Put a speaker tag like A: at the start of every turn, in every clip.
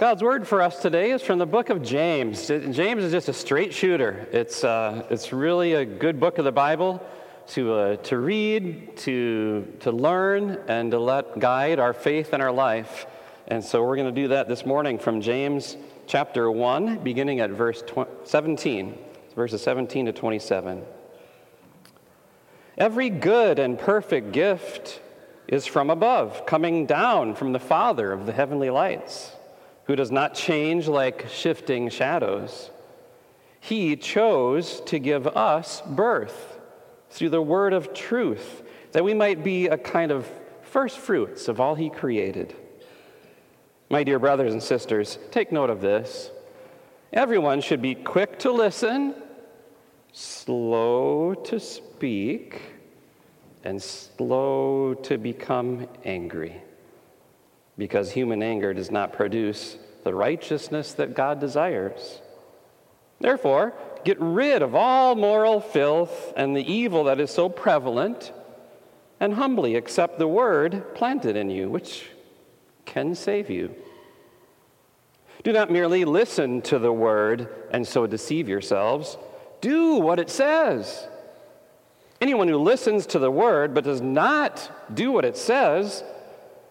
A: God's word for us today is from the book of James. James is just a straight shooter. It's, uh, it's really a good book of the Bible to, uh, to read, to, to learn, and to let guide our faith and our life. And so we're going to do that this morning from James chapter 1, beginning at verse 17, verses 17 to 27. Every good and perfect gift is from above, coming down from the Father of the heavenly lights who does not change like shifting shadows. He chose to give us birth through the word of truth, that we might be a kind of first fruits of all He created. My dear brothers and sisters, take note of this. Everyone should be quick to listen, slow to speak, and slow to become angry because human anger does not produce the righteousness that God desires. Therefore, get rid of all moral filth and the evil that is so prevalent, and humbly accept the word planted in you, which can save you. Do not merely listen to the word and so deceive yourselves. Do what it says. Anyone who listens to the word but does not do what it says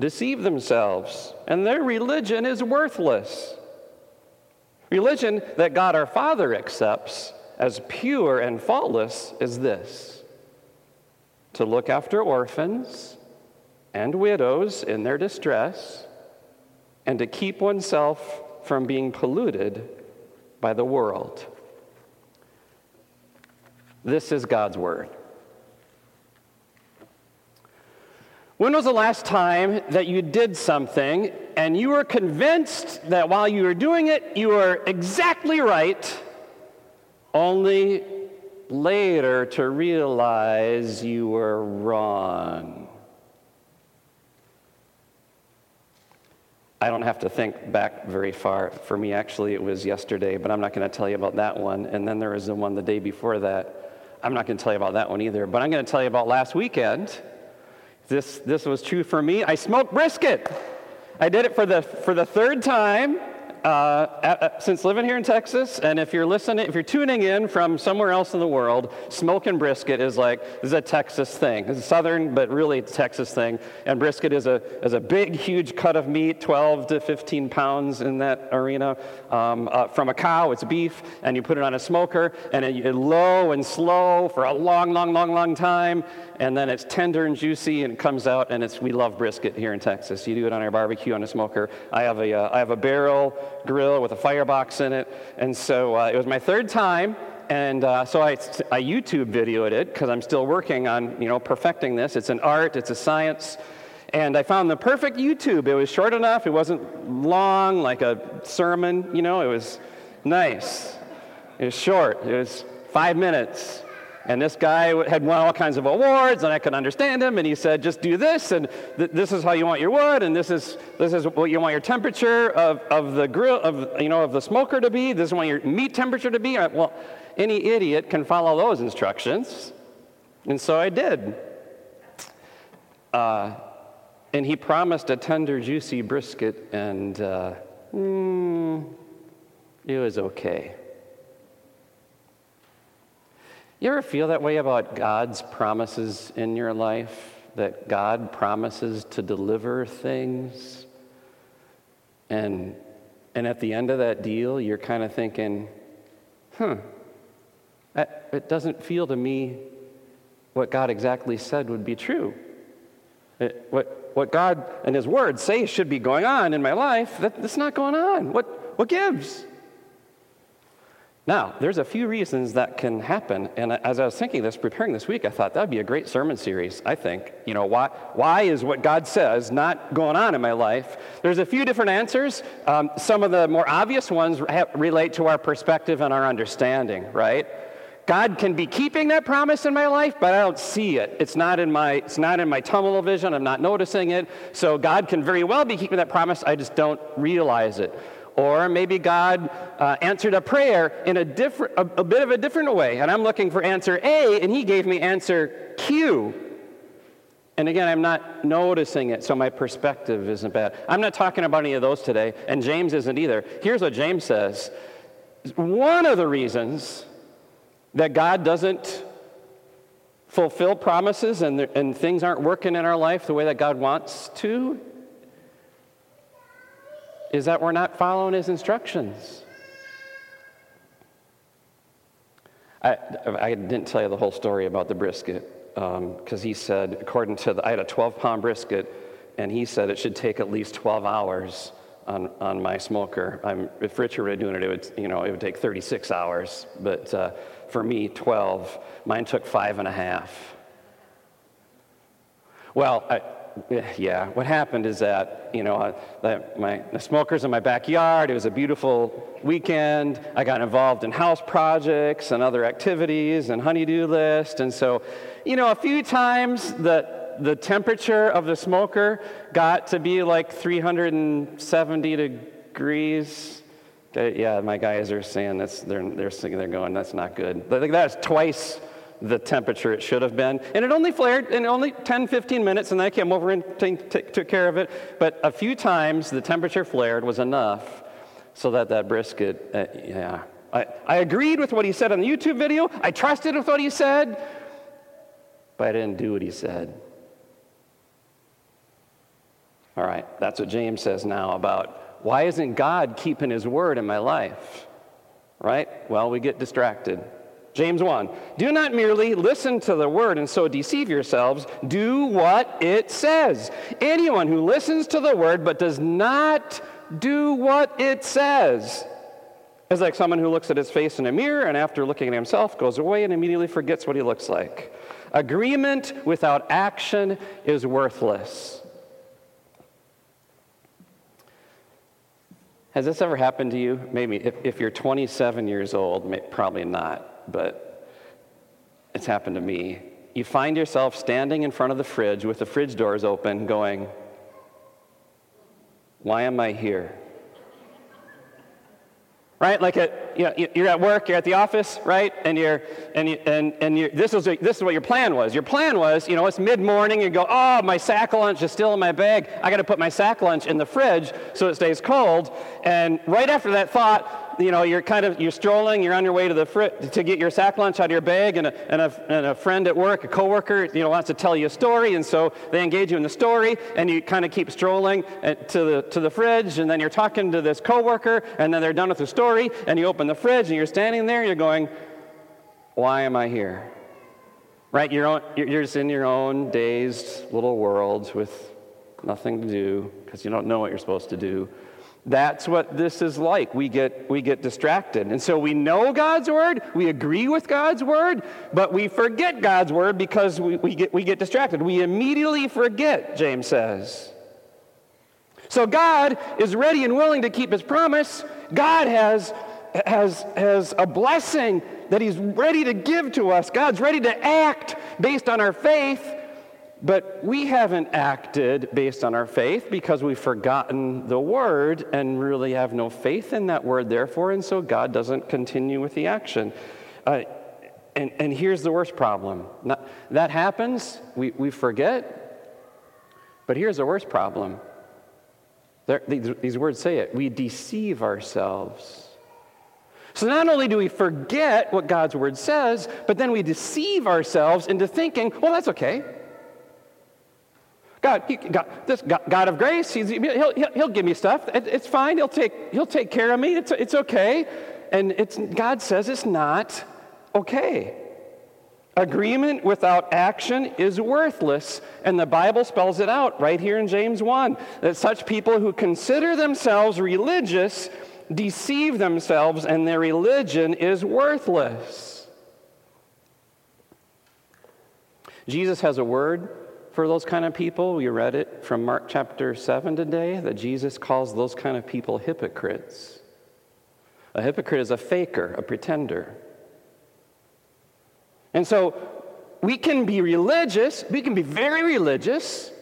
A: deceive themselves, and their religion is worthless. Religion that God our Father accepts as pure and faultless is this to look after orphans and widows in their distress, and to keep oneself from being polluted by the world. This is God's Word. When was the last time that you did something and you were convinced that while you were doing it, you were exactly right, only later to realize you were wrong? I don't have to think back very far. For me, actually, it was yesterday, but I'm not going to tell you about that one. And then there was the one the day before that. I'm not going to tell you about that one either, but I'm going to tell you about last weekend this, this was true for me. I smoked brisket. I did it for the, for the third time uh, since living here in Texas, and if you're listening, if you're tuning in from somewhere else in the world, smoking brisket is like this is a Texas thing. It's a southern, but really it's a Texas thing. And brisket is a is a big, huge cut of meat, 12 to 15 pounds in that arena, um, uh, from a cow. It's beef, and you put it on a smoker, and it, it low and slow for a long, long, long, long time, and then it's tender and juicy, and it comes out, and it's we love brisket here in Texas. You do it on our barbecue on a smoker. I have a uh, I have a barrel grill with a firebox in it. And so uh, it was my third time. And uh, so I, I YouTube videoed it because I'm still working on, you know, perfecting this. It's an art, it's a science. And I found the perfect YouTube. It was short enough, it wasn't long like a sermon, you know, it was nice. It was short, it was five minutes. And this guy had won all kinds of awards, and I could understand him. And he said, "Just do this, and th- this is how you want your wood, and this is this is what you want your temperature of, of the grill of you know of the smoker to be. This is what your meat temperature to be." Well, any idiot can follow those instructions, and so I did. Uh, and he promised a tender, juicy brisket, and uh, mm, it was okay. You ever feel that way about God's promises in your life? That God promises to deliver things? And, and at the end of that deal, you're kind of thinking, huh, it doesn't feel to me what God exactly said would be true. It, what, what God and His Word say should be going on in my life, that, that's not going on. What, what gives? Now, there's a few reasons that can happen. And as I was thinking this, preparing this week, I thought that'd be a great sermon series, I think. You know, why, why is what God says not going on in my life? There's a few different answers. Um, some of the more obvious ones relate to our perspective and our understanding, right? God can be keeping that promise in my life, but I don't see it. It's not in my, it's not in my tunnel vision. I'm not noticing it. So God can very well be keeping that promise. I just don't realize it. Or maybe God uh, answered a prayer in a, different, a, a bit of a different way, and I'm looking for answer A, and He gave me answer Q. And again, I'm not noticing it, so my perspective isn't bad. I'm not talking about any of those today, and James isn't either. Here's what James says One of the reasons that God doesn't fulfill promises and, and things aren't working in our life the way that God wants to is that we're not following his instructions. I, I didn't tell you the whole story about the brisket because um, he said, according to the, I had a 12 pound brisket, and he said it should take at least 12 hours on, on my smoker. I'm, if Richard were doing it, it would, you know, it would take 36 hours, but uh, for me, 12. Mine took five and a half. Well, I, yeah, what happened is that, you know, uh, my, the smokers in my backyard, it was a beautiful weekend. I got involved in house projects and other activities and honeydew list. And so, you know, a few times the, the temperature of the smoker got to be like 370 degrees. Yeah, my guys are saying that's, they're, they're, they're going, that's not good. That's twice the temperature it should have been. And it only flared in only 10, 15 minutes, and then I came over and t- t- took care of it. But a few times the temperature flared was enough so that that brisket, uh, yeah. I, I agreed with what he said on the YouTube video. I trusted with what he said, but I didn't do what he said. All right, that's what James says now about why isn't God keeping his word in my life? Right? Well, we get distracted. James 1. Do not merely listen to the word and so deceive yourselves. Do what it says. Anyone who listens to the word but does not do what it says is like someone who looks at his face in a mirror and after looking at himself goes away and immediately forgets what he looks like. Agreement without action is worthless. Has this ever happened to you? Maybe if, if you're 27 years old, probably not but it's happened to me. You find yourself standing in front of the fridge with the fridge doors open, going, Why am I here? right? Like at, you know, you're at work, you're at the office, right? And you're and you, and and you this is this is what your plan was. Your plan was, you know, it's mid morning. You go, oh, my sack lunch is still in my bag. I got to put my sack lunch in the fridge so it stays cold. And right after that thought, you know, you're kind of, you're strolling, you're on your way to the fr- to get your sack lunch out of your bag, and a, and, a, and a friend at work, a coworker, you know, wants to tell you a story, and so they engage you in the story, and you kind of keep strolling uh, to the, to the fridge, and then you're talking to this coworker, and then they're done with the story, and you open the fridge, and you're standing there, and you're going, why am I here? Right? You're, you're just in your own dazed little world with nothing to do because you don't know what you're supposed to do. That's what this is like. We get, we get distracted. And so we know God's word, we agree with God's word, but we forget God's word because we, we, get, we get distracted. We immediately forget, James says. So God is ready and willing to keep his promise. God has, has, has a blessing that he's ready to give to us. God's ready to act based on our faith. But we haven't acted based on our faith because we've forgotten the word and really have no faith in that word, therefore, and so God doesn't continue with the action. Uh, and, and here's the worst problem Not, that happens, we, we forget, but here's the worst problem. There, these, these words say it we deceive ourselves. So not only do we forget what God's word says, but then we deceive ourselves into thinking, well, that's okay. God, he, God this God, God, of grace, he'll, he'll, he'll give me stuff. It, it's fine. He'll take, he'll take care of me. It's, it's okay. And it's, God says it's not okay. Agreement without action is worthless. And the Bible spells it out right here in James 1 that such people who consider themselves religious deceive themselves, and their religion is worthless. Jesus has a word for those kind of people. We read it from Mark chapter 7 today that Jesus calls those kind of people hypocrites. A hypocrite is a faker, a pretender. And so we can be religious, we can be very religious,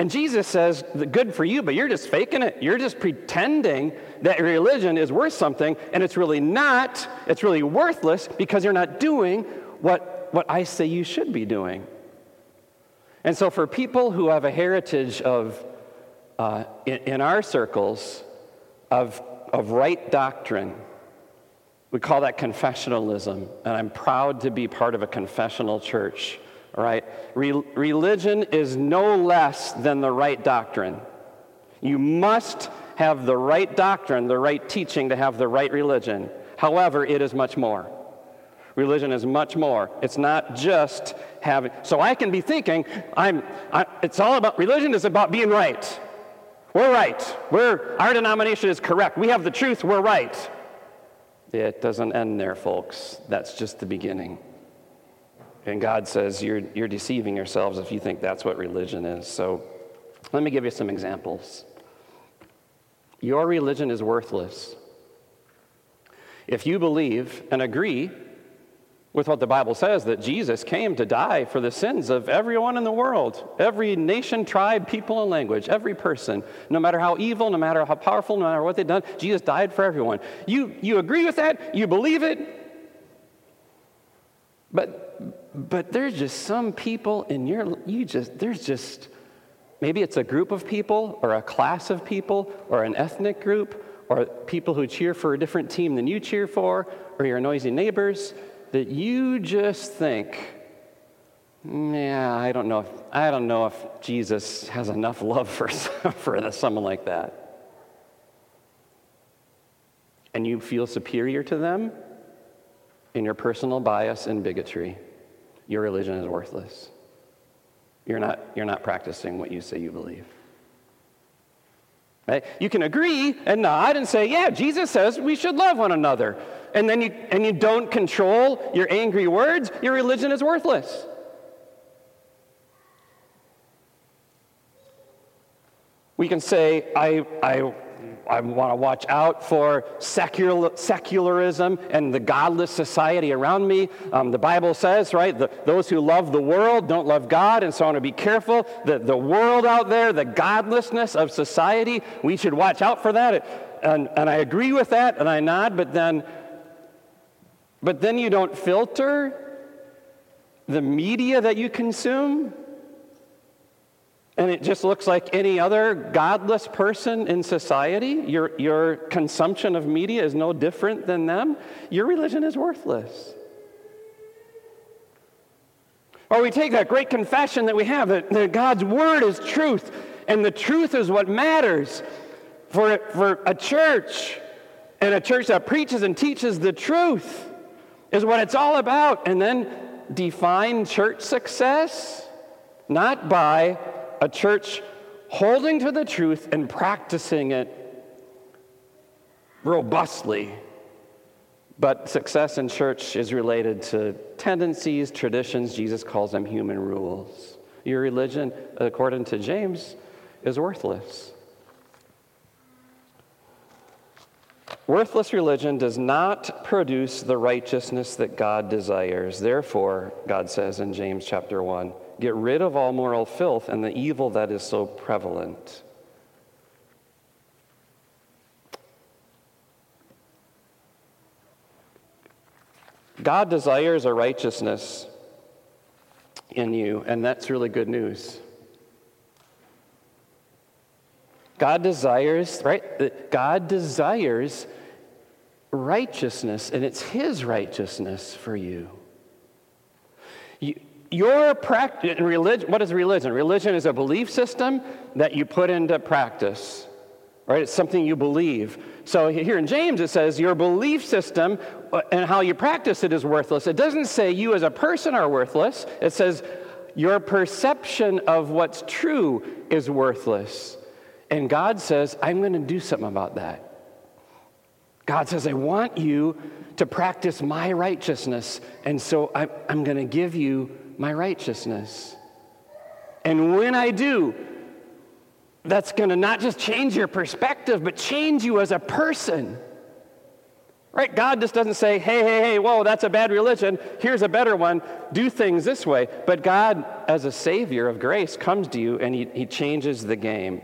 A: and Jesus says, good for you, but you're just faking it. You're just pretending that your religion is worth something, and it's really not. It's really worthless because you're not doing what, what I say you should be doing. And so, for people who have a heritage of, uh, in, in our circles, of, of right doctrine, we call that confessionalism. And I'm proud to be part of a confessional church. Right? Re- religion is no less than the right doctrine. You must have the right doctrine, the right teaching to have the right religion. However, it is much more. Religion is much more. It's not just having. So I can be thinking, I'm. I, it's all about religion is about being right. We're right. We're our denomination is correct. We have the truth. We're right. It doesn't end there, folks. That's just the beginning. And God says you're, you're deceiving yourselves if you think that's what religion is. So let me give you some examples. Your religion is worthless. If you believe and agree with what the Bible says that Jesus came to die for the sins of everyone in the world, every nation, tribe, people, and language, every person, no matter how evil, no matter how powerful, no matter what they've done, Jesus died for everyone. You, you agree with that? You believe it? But, but there's just some people in your, you just, there's just, maybe it's a group of people or a class of people or an ethnic group or people who cheer for a different team than you cheer for or your noisy neighbors that you just think, yeah, I don't know if, I don't know if Jesus has enough love for, for someone like that. And you feel superior to them in your personal bias and bigotry. Your religion is worthless. You're not, you're not practicing what you say you believe. Right? You can agree and nod and say, yeah, Jesus says we should love one another and then you, and you don't control your angry words, your religion is worthless. We can say, I, I, I want to watch out for secular, secularism and the godless society around me. Um, the Bible says, right, the, those who love the world don't love God, and so I want to be careful. The, the world out there, the godlessness of society, we should watch out for that. And, and I agree with that, and I nod, but then but then you don't filter the media that you consume, and it just looks like any other godless person in society. Your, your consumption of media is no different than them. Your religion is worthless. Or we take that great confession that we have that, that God's word is truth, and the truth is what matters for, for a church, and a church that preaches and teaches the truth is what it's all about. And then define church success not by a church holding to the truth and practicing it robustly. But success in church is related to tendencies, traditions. Jesus calls them human rules. Your religion, according to James, is worthless. Worthless religion does not produce the righteousness that God desires. Therefore, God says in James chapter 1, get rid of all moral filth and the evil that is so prevalent. God desires a righteousness in you, and that's really good news. God desires, right? God desires righteousness, and it's His righteousness for you. you your practice, religion, what is religion? Religion is a belief system that you put into practice, right? It's something you believe. So here in James, it says your belief system uh, and how you practice it is worthless. It doesn't say you as a person are worthless, it says your perception of what's true is worthless. And God says, I'm going to do something about that. God says, I want you to practice my righteousness, and so I'm, I'm going to give you my righteousness. And when I do, that's going to not just change your perspective, but change you as a person. Right? God just doesn't say, hey, hey, hey, whoa, that's a bad religion. Here's a better one. Do things this way. But God, as a Savior of grace, comes to you and He, he changes the game.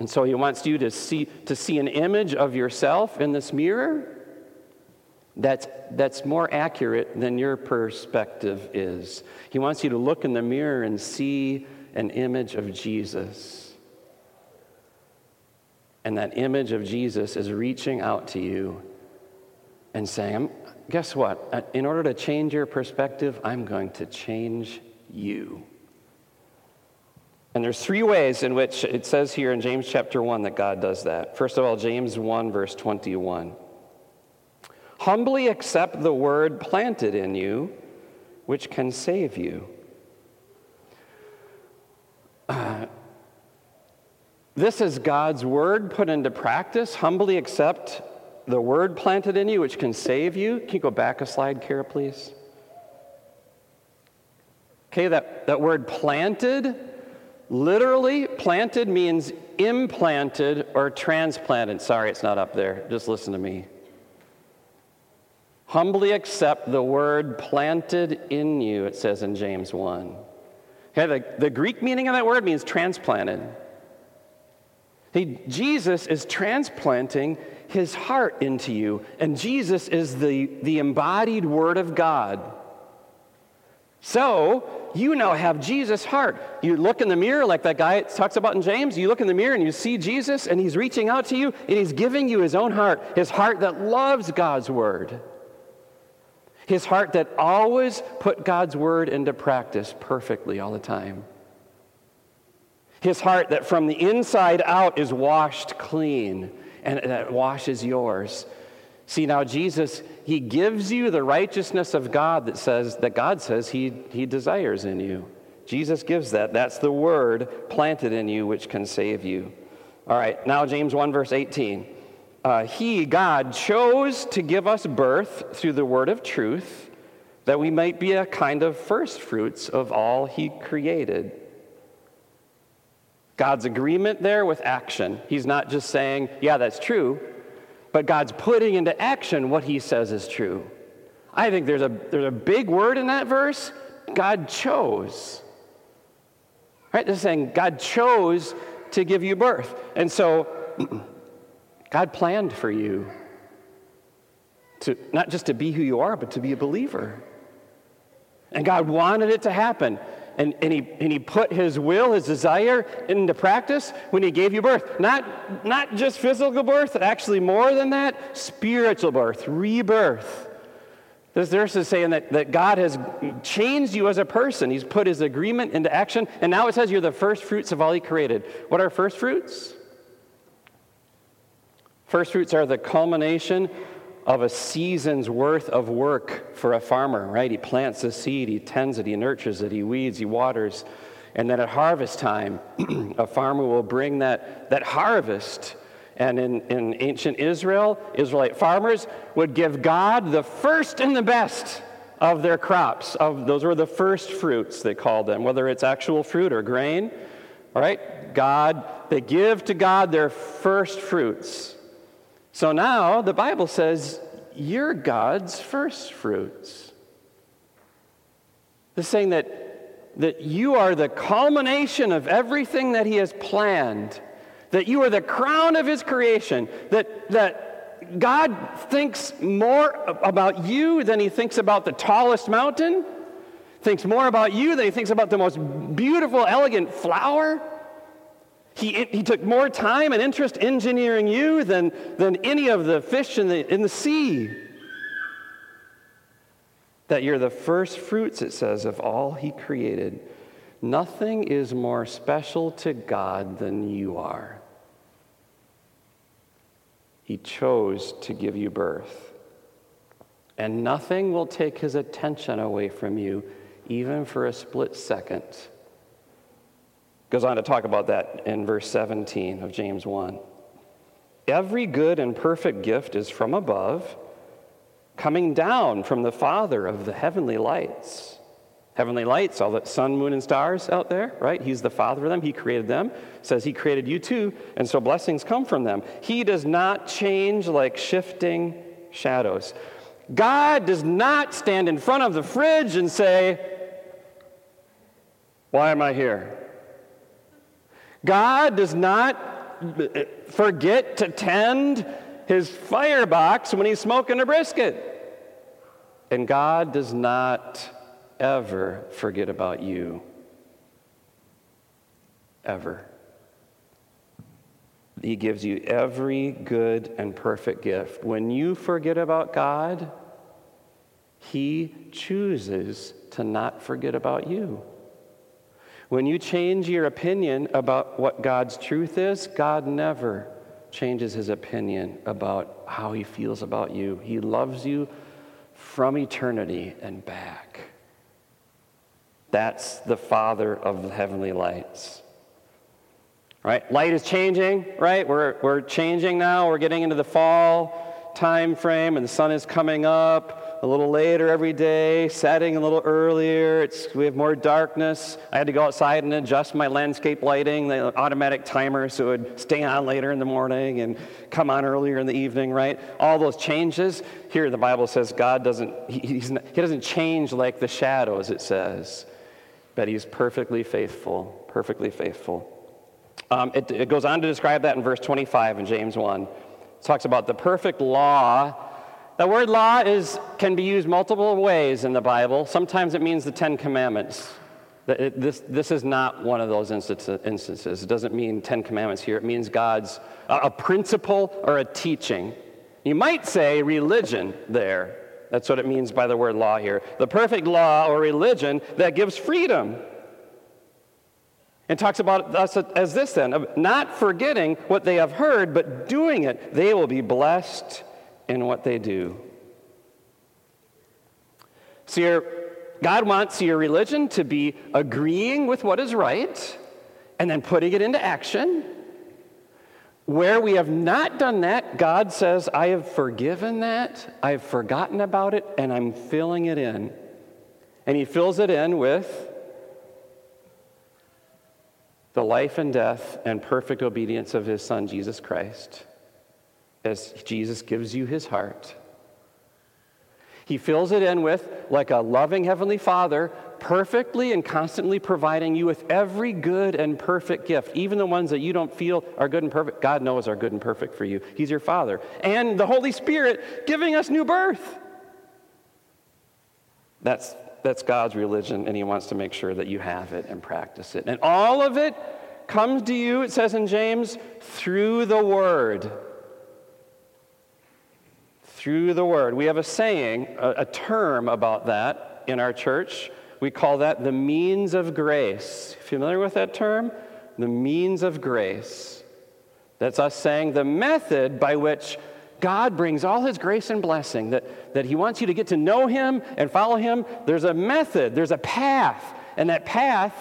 A: And so He wants you to see, to see an image of yourself in this mirror that's, that's more accurate than your perspective is. He wants you to look in the mirror and see an image of Jesus. And that image of Jesus is reaching out to you and saying, Guess what? Uh, in order to change your perspective, I'm going to change you. And there's three ways in which it says here in James chapter 1 that God does that. First of all, James 1, verse 21. Humbly accept the word planted in you, which can save you. Uh, this is God's word put into practice. Humbly accept the word planted in you, which can save you. Can you go back a slide, Kara, please? Okay, that, that word planted, literally, planted means implanted or transplanted. Sorry, it's not up there. Just listen to me. Humbly accept the word planted in you, it says in James 1. Okay, the, the Greek meaning of that word means transplanted. He, Jesus is transplanting his heart into you, and Jesus is the, the embodied Word of God. So, you now have Jesus' heart. You look in the mirror, like that guy talks about in James, you look in the mirror and you see Jesus, and he's reaching out to you, and he's giving you his own heart, his heart that loves God's Word. His heart that always put God's Word into practice perfectly all the time. His heart that from the inside out is washed clean and that washes yours. See, now Jesus, he gives you the righteousness of God that says, that God says he, he desires in you. Jesus gives that. That's the word planted in you which can save you. All right, now James 1, verse 18. Uh, he, God, chose to give us birth through the word of truth that we might be a kind of first fruits of all he created. God's agreement there with action. He's not just saying, yeah, that's true, but God's putting into action what he says is true. I think there's a, there's a big word in that verse God chose. Right? They're saying God chose to give you birth. And so God planned for you to not just to be who you are, but to be a believer. And God wanted it to happen and, and, he, and he put his will, his desire into practice when he gave you birth. Not, not just physical birth, actually more than that, spiritual birth, rebirth. This verse is saying that, that God has changed you as a person. He's put his agreement into action, and now it says you're the first fruits of all he created. What are first fruits? First fruits are the culmination of a season's worth of work for a farmer, right? He plants the seed, he tends it, he nurtures it, he weeds, he waters. And then at harvest time, a farmer will bring that, that harvest. And in, in ancient Israel, Israelite farmers would give God the first and the best of their crops. Of those were the first fruits, they called them, whether it's actual fruit or grain. All right? God, they give to God their first fruits. So now the Bible says you're God's first fruits. It's saying that, that you are the culmination of everything that He has planned, that you are the crown of His creation, that, that God thinks more about you than He thinks about the tallest mountain, thinks more about you than He thinks about the most beautiful, elegant flower. He, he took more time and interest engineering you than, than any of the fish in the, in the sea. That you're the first fruits, it says, of all He created. Nothing is more special to God than you are. He chose to give you birth. And nothing will take His attention away from you, even for a split second. Goes on to talk about that in verse 17 of James 1. Every good and perfect gift is from above, coming down from the Father of the heavenly lights. Heavenly lights, all the sun, moon, and stars out there, right? He's the Father of them. He created them. Says He created you too, and so blessings come from them. He does not change like shifting shadows. God does not stand in front of the fridge and say, Why am I here? God does not uh, forget to tend his firebox when he's smoking a brisket. And God does not ever forget about you. Ever. He gives you every good and perfect gift. When you forget about God, He chooses to not forget about you. When you change your opinion about what God's truth is, God never changes his opinion about how he feels about you. He loves you from eternity and back. That's the Father of the heavenly lights. Right? Light is changing, right? We're, we're changing now. We're getting into the fall time frame, and the sun is coming up a little later every day, setting a little earlier. It's, we have more darkness. I had to go outside and adjust my landscape lighting, the automatic timer, so it would stay on later in the morning and come on earlier in the evening, right? All those changes. Here, the Bible says God doesn't, he, not, he doesn't change like the shadows, it says, but he's perfectly faithful, perfectly faithful. Um, it, it goes on to describe that in verse 25 in James 1. It talks about the perfect law the word law is, can be used multiple ways in the Bible. Sometimes it means the Ten Commandments. This, this is not one of those instances. It doesn't mean Ten Commandments here. It means God's, a principle or a teaching. You might say religion there. That's what it means by the word law here. The perfect law or religion that gives freedom. And talks about us as this then, of not forgetting what they have heard, but doing it. They will be blessed in what they do. So, your, God wants your religion to be agreeing with what is right and then putting it into action. Where we have not done that, God says, I have forgiven that, I've forgotten about it, and I'm filling it in. And He fills it in with the life and death and perfect obedience of His Son, Jesus Christ as Jesus gives you his heart. He fills it in with, like a loving Heavenly Father, perfectly and constantly providing you with every good and perfect gift, even the ones that you don't feel are good and perfect. God knows are good and perfect for you. He's your Father. And the Holy Spirit giving us new birth. That's, that's God's religion, and He wants to make sure that you have it and practice it. And all of it comes to you, it says in James, through the Word through the word. We have a saying, a, a, term about that in our church. We call that the means of grace. Familiar with that term? The means of grace. That's us saying the method by which God brings all his grace and blessing, that, that he wants you to get to know him and follow him. There's a method, there's a path, and that path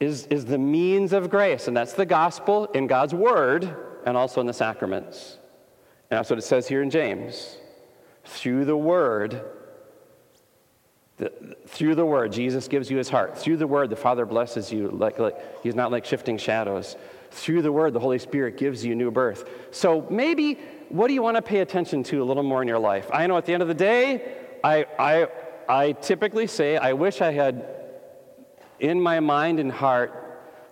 A: is, is the means of grace, and that's the gospel in God's word and also in the sacraments. And that's what it says here in James. Through the word, the, through the word, Jesus gives you his heart. Through the word, the Father blesses you. Like, like, he's not like shifting shadows. Through the word, the Holy Spirit gives you new birth. So maybe, what do you want to pay attention to a little more in your life? I know at the end of the day, I, I, I typically say, I wish I had in my mind and heart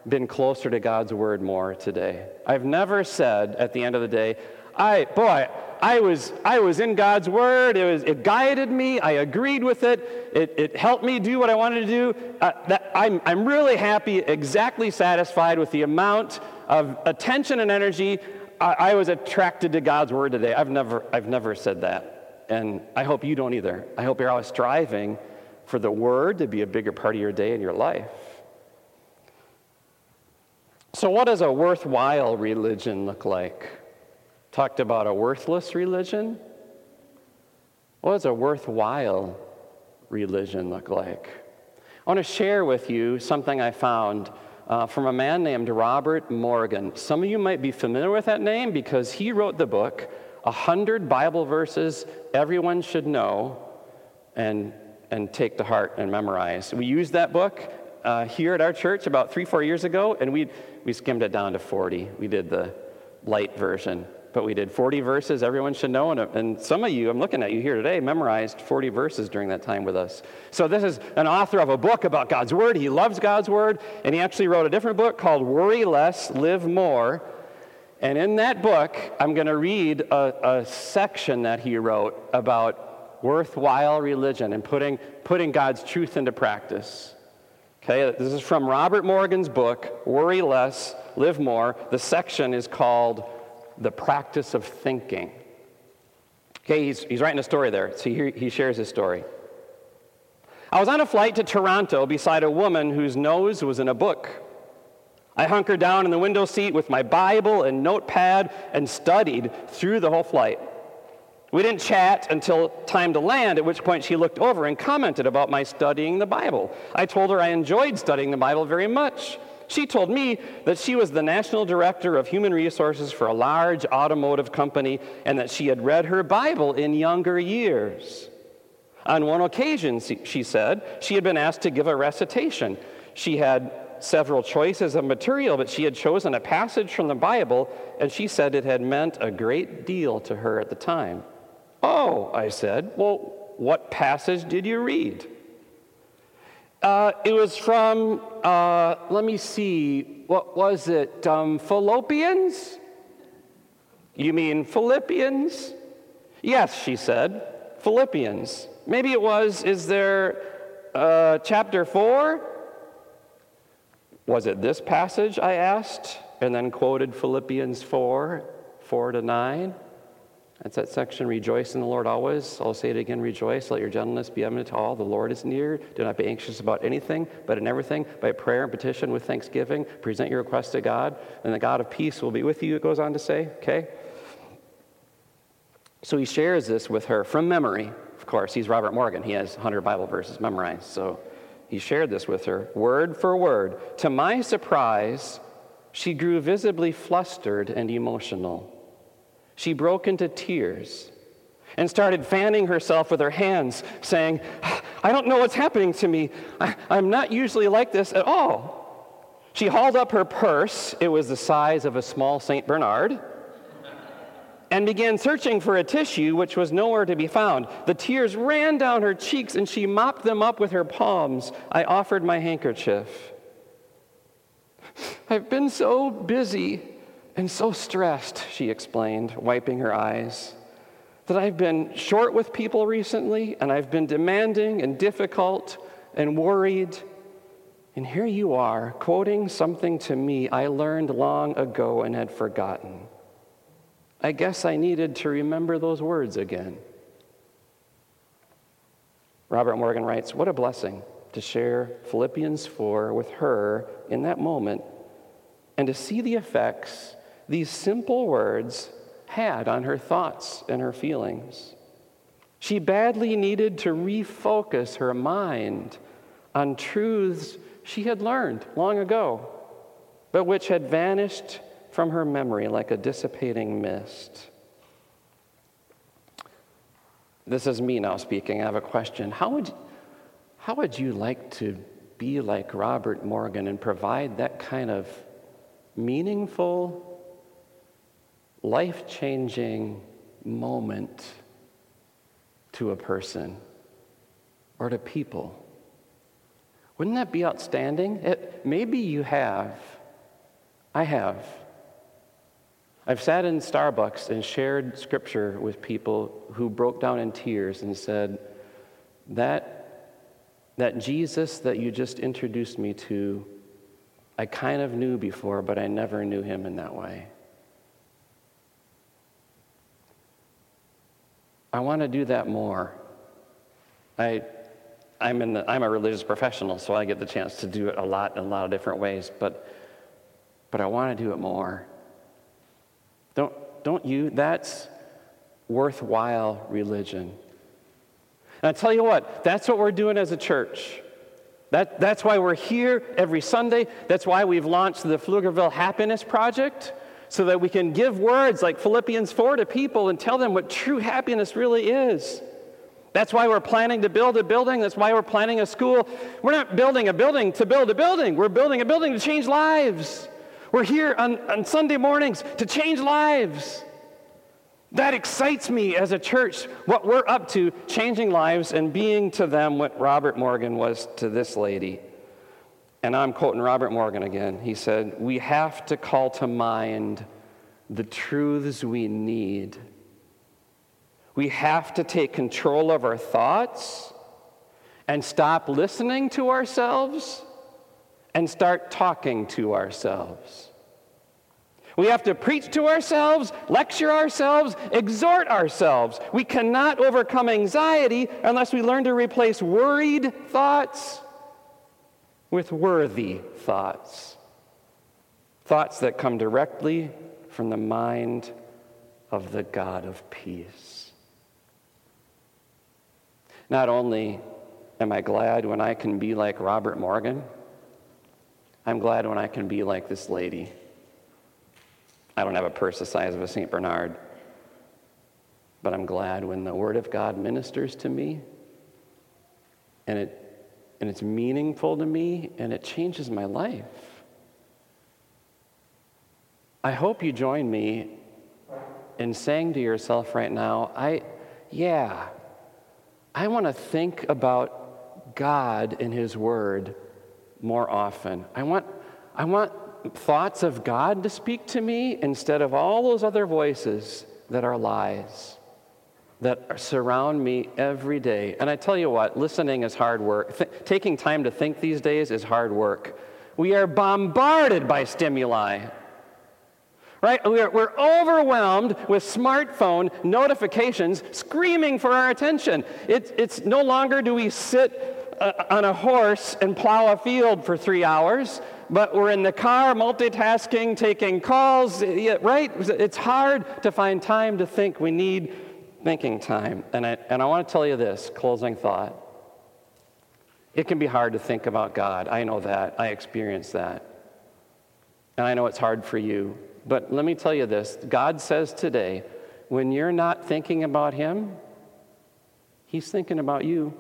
A: been closer to God's word more today. I've never said at the end of the day, I, boy, I was, I was in God's Word. It, was, it guided me. I agreed with it. It, it helped me do what I wanted to do. Uh, that, I'm, I'm really happy, exactly satisfied with the amount of attention and energy I, I was attracted to God's Word today. I've never, I've never said that. And I hope you don't either. I hope you're always striving for the Word to be a bigger part of your day and your life. So, what does a worthwhile religion look like? Talked about a worthless religion. What does a worthwhile religion look like? I want to share with you something I found uh, from a man named Robert Morgan. Some of you might be familiar with that name because he wrote the book, 100 Bible Verses Everyone Should Know and, and Take to Heart and Memorize. We used that book uh, here at our church about three, four years ago, and we, we skimmed it down to 40. We did the light version but we did 40 verses everyone should know. And, and some of you, I'm looking at you here today, memorized 40 verses during that time with us. So this is an author of a book about God's Word. He loves God's Word. And he actually wrote a different book called Worry Less, Live More. And in that book, I'm going to read a, a section that he wrote about worthwhile religion and putting, putting God's truth into practice. Okay, this is from Robert Morgan's book, Worry Less, Live More. The section is called the practice of thinking. Okay, he's, he's writing a story there. So he, he shares his story. I was on a flight to Toronto beside a woman whose nose was in a book. I hunkered down in the window seat with my Bible and notepad and studied through the whole flight. We didn't chat until time to land, at which point she looked over and commented about my studying the Bible. I told her I enjoyed studying the Bible very much. She told me that she was the national director of human resources for a large automotive company and that she had read her Bible in younger years. On one occasion, she said, she had been asked to give a recitation. She had several choices of material, but she had chosen a passage from the Bible, and she said it had meant a great deal to her at the time. Oh, I said, well, what passage did you read? Uh, it was from, uh, let me see, what was it? Um, Philippians? You mean Philippians? Yes, she said. Philippians. Maybe it was, is there uh, chapter 4? Was it this passage? I asked, and then quoted Philippians 4 4 to 9. That's that section, rejoice in the Lord always. I'll say it again, rejoice. Let your gentleness be evident to all. The Lord is near. Do not be anxious about anything, but in everything, by prayer and petition with thanksgiving, present your requests to God, and the God of peace will be with you, it goes on to say, okay? So he shares this with her from memory. Of course, he's Robert Morgan. He has 100 Bible verses memorized. So he shared this with her, word for word. To my surprise, she grew visibly flustered and emotional she broke into tears and started fanning herself with her hands, saying, I don't know what's happening to me. I, am not usually like this at all. She hauled up her purse, it was the size of a small St. Bernard, and began searching for a tissue which was nowhere to be found. The tears ran down her cheeks and she mopped them up with her palms. I offered my handkerchief. I've been so busy and so stressed, she explained, wiping her eyes, that I've been short with people recently, and I've been demanding and difficult and worried. And here you are, quoting something to me I learned long ago and had forgotten. I guess I needed to remember those words again. Robert Morgan writes What a blessing to share Philippians 4 with her in that moment and to see the effects these simple words had on her thoughts and her feelings. She badly needed to refocus her mind on truths she had learned long ago, but which had vanished from her memory like a dissipating mist. This is me now speaking. I have a question. How would, how would you like to be like Robert Morgan and provide that kind of meaningful life changing moment to a person or to people. Wouldn't that be outstanding? It, maybe you have. I have. I've sat in Starbucks and shared scripture with people who broke down in tears and said, That, that Jesus that you just introduced me to, I kind of knew before, but I never knew him in that way. I want to do that more. I, I'm, in the, I'm a religious professional, so I get the chance to do it a lot in a lot of different ways, but, but I want to do it more. Don't, don't you? That's worthwhile religion. And I tell you what, that's what we're doing as a church. That, that's why we're here every Sunday. That's why we've launched the Pflugerville Happiness Project, so that we can give words like Philippians 4 to people and tell them what true happiness really is. That's why we're planning to build a building. That's why we're planning a school. We're not building a building to build a building, we're building a building to change lives. We're here on, on Sunday mornings to change lives. That excites me as a church, what we're up to, changing lives and being to them what Robert Morgan was to this lady. And I'm quoting Robert Morgan again. He said, We have to call to mind the truths we need. We have to take control of our thoughts and stop listening to ourselves and start talking to ourselves. We have to preach to ourselves, lecture ourselves, exhort ourselves. We cannot overcome anxiety unless we learn to replace worried thoughts with worthy thoughts. Thoughts that come directly from the mind of the God of peace. Not only am I glad when I can be like Robert Morgan, I'm glad when I can be like this lady. I don't have a purse the size of a St. Bernard. But I'm glad when the Word of God ministers to me and, it, and it's meaningful to me and it changes my life. I hope you join me in saying to yourself right now, I, yeah, I want to think about God and His Word more often. I want, I want thoughts of God to speak to me instead of all those other voices that are lies that surround me every day. And I tell you what, listening is hard work. Th- taking time to think these days is hard work. We are bombarded by stimuli. Right? We're, we're overwhelmed with smartphone notifications screaming for our attention. It, it's no longer do we sit uh, on a horse and plow a field for three hours but we're in the car multitasking, taking calls, right? It's hard to find time to think. We need thinking time. And I, and I want to tell you this closing thought. It can be hard to think about God. I know that. I experience that. And I know it's hard for you. But let me tell you this God says today, when you're not thinking about Him, He's thinking about you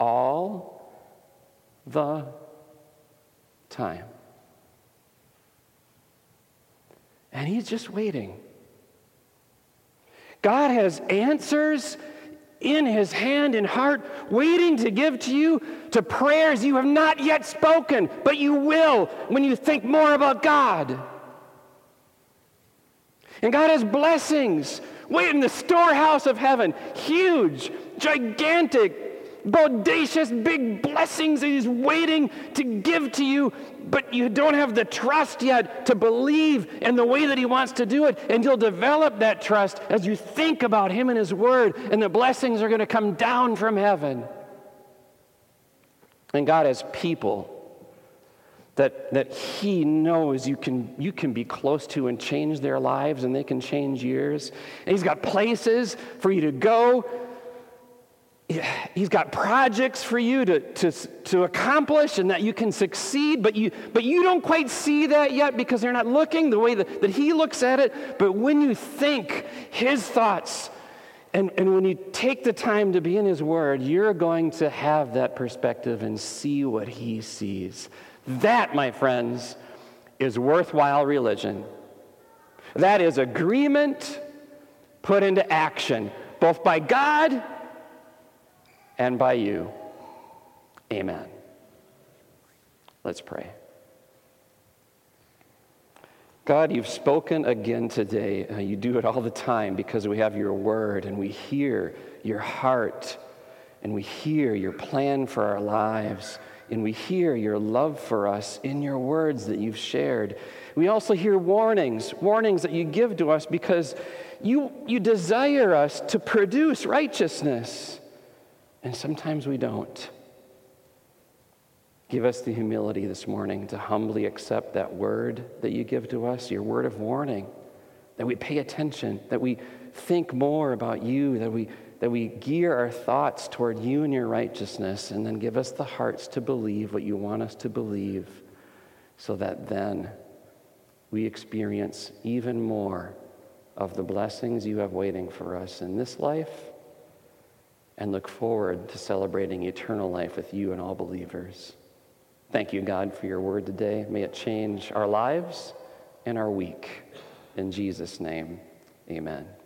A: all the time. And he's just waiting. God has answers in his hand and heart, waiting to give to you to prayers you have not yet spoken, but you will when you think more about God. And God has blessings wait in the storehouse of heaven, huge, gigantic, bodacious, big blessings that He's waiting to give to you, but you don't have the trust yet to believe in the way that He wants to do it. And you'll develop that trust as you think about Him and His Word, and the blessings are going to come down from heaven. And God has people that, that He knows you can, you can be close to and change their lives, and they can change yours. And He's got places for you to go he's got projects for you to, to, to accomplish and that you can succeed, but you, but you don't quite see that yet because they're not looking the way that, that he looks at it. But when you think his thoughts, and, and when you take the time to be in his word, you're going to have that perspective and see what he sees. That, my friends, is worthwhile religion. That is agreement put into action, both by God and by you. Amen. Let's pray. God, you've spoken again today. Uh, you do it all the time because we have your word and we hear your heart and we hear your plan for our lives and we hear your love for us in your words that you've shared. We also hear warnings, warnings that you give to us because you, you desire us to produce righteousness. And sometimes we don't. Give us the humility this morning to humbly accept that word that you give to us, your word of warning, that we pay attention, that we think more about you, that we, that we gear our thoughts toward you and your righteousness, and then give us the hearts to believe what you want us to believe, so that then we experience even more of the blessings you have waiting for us in this life and look forward to celebrating eternal life with you and all believers. Thank you, God, for your word today. May it change our lives and our week. In Jesus' name, amen.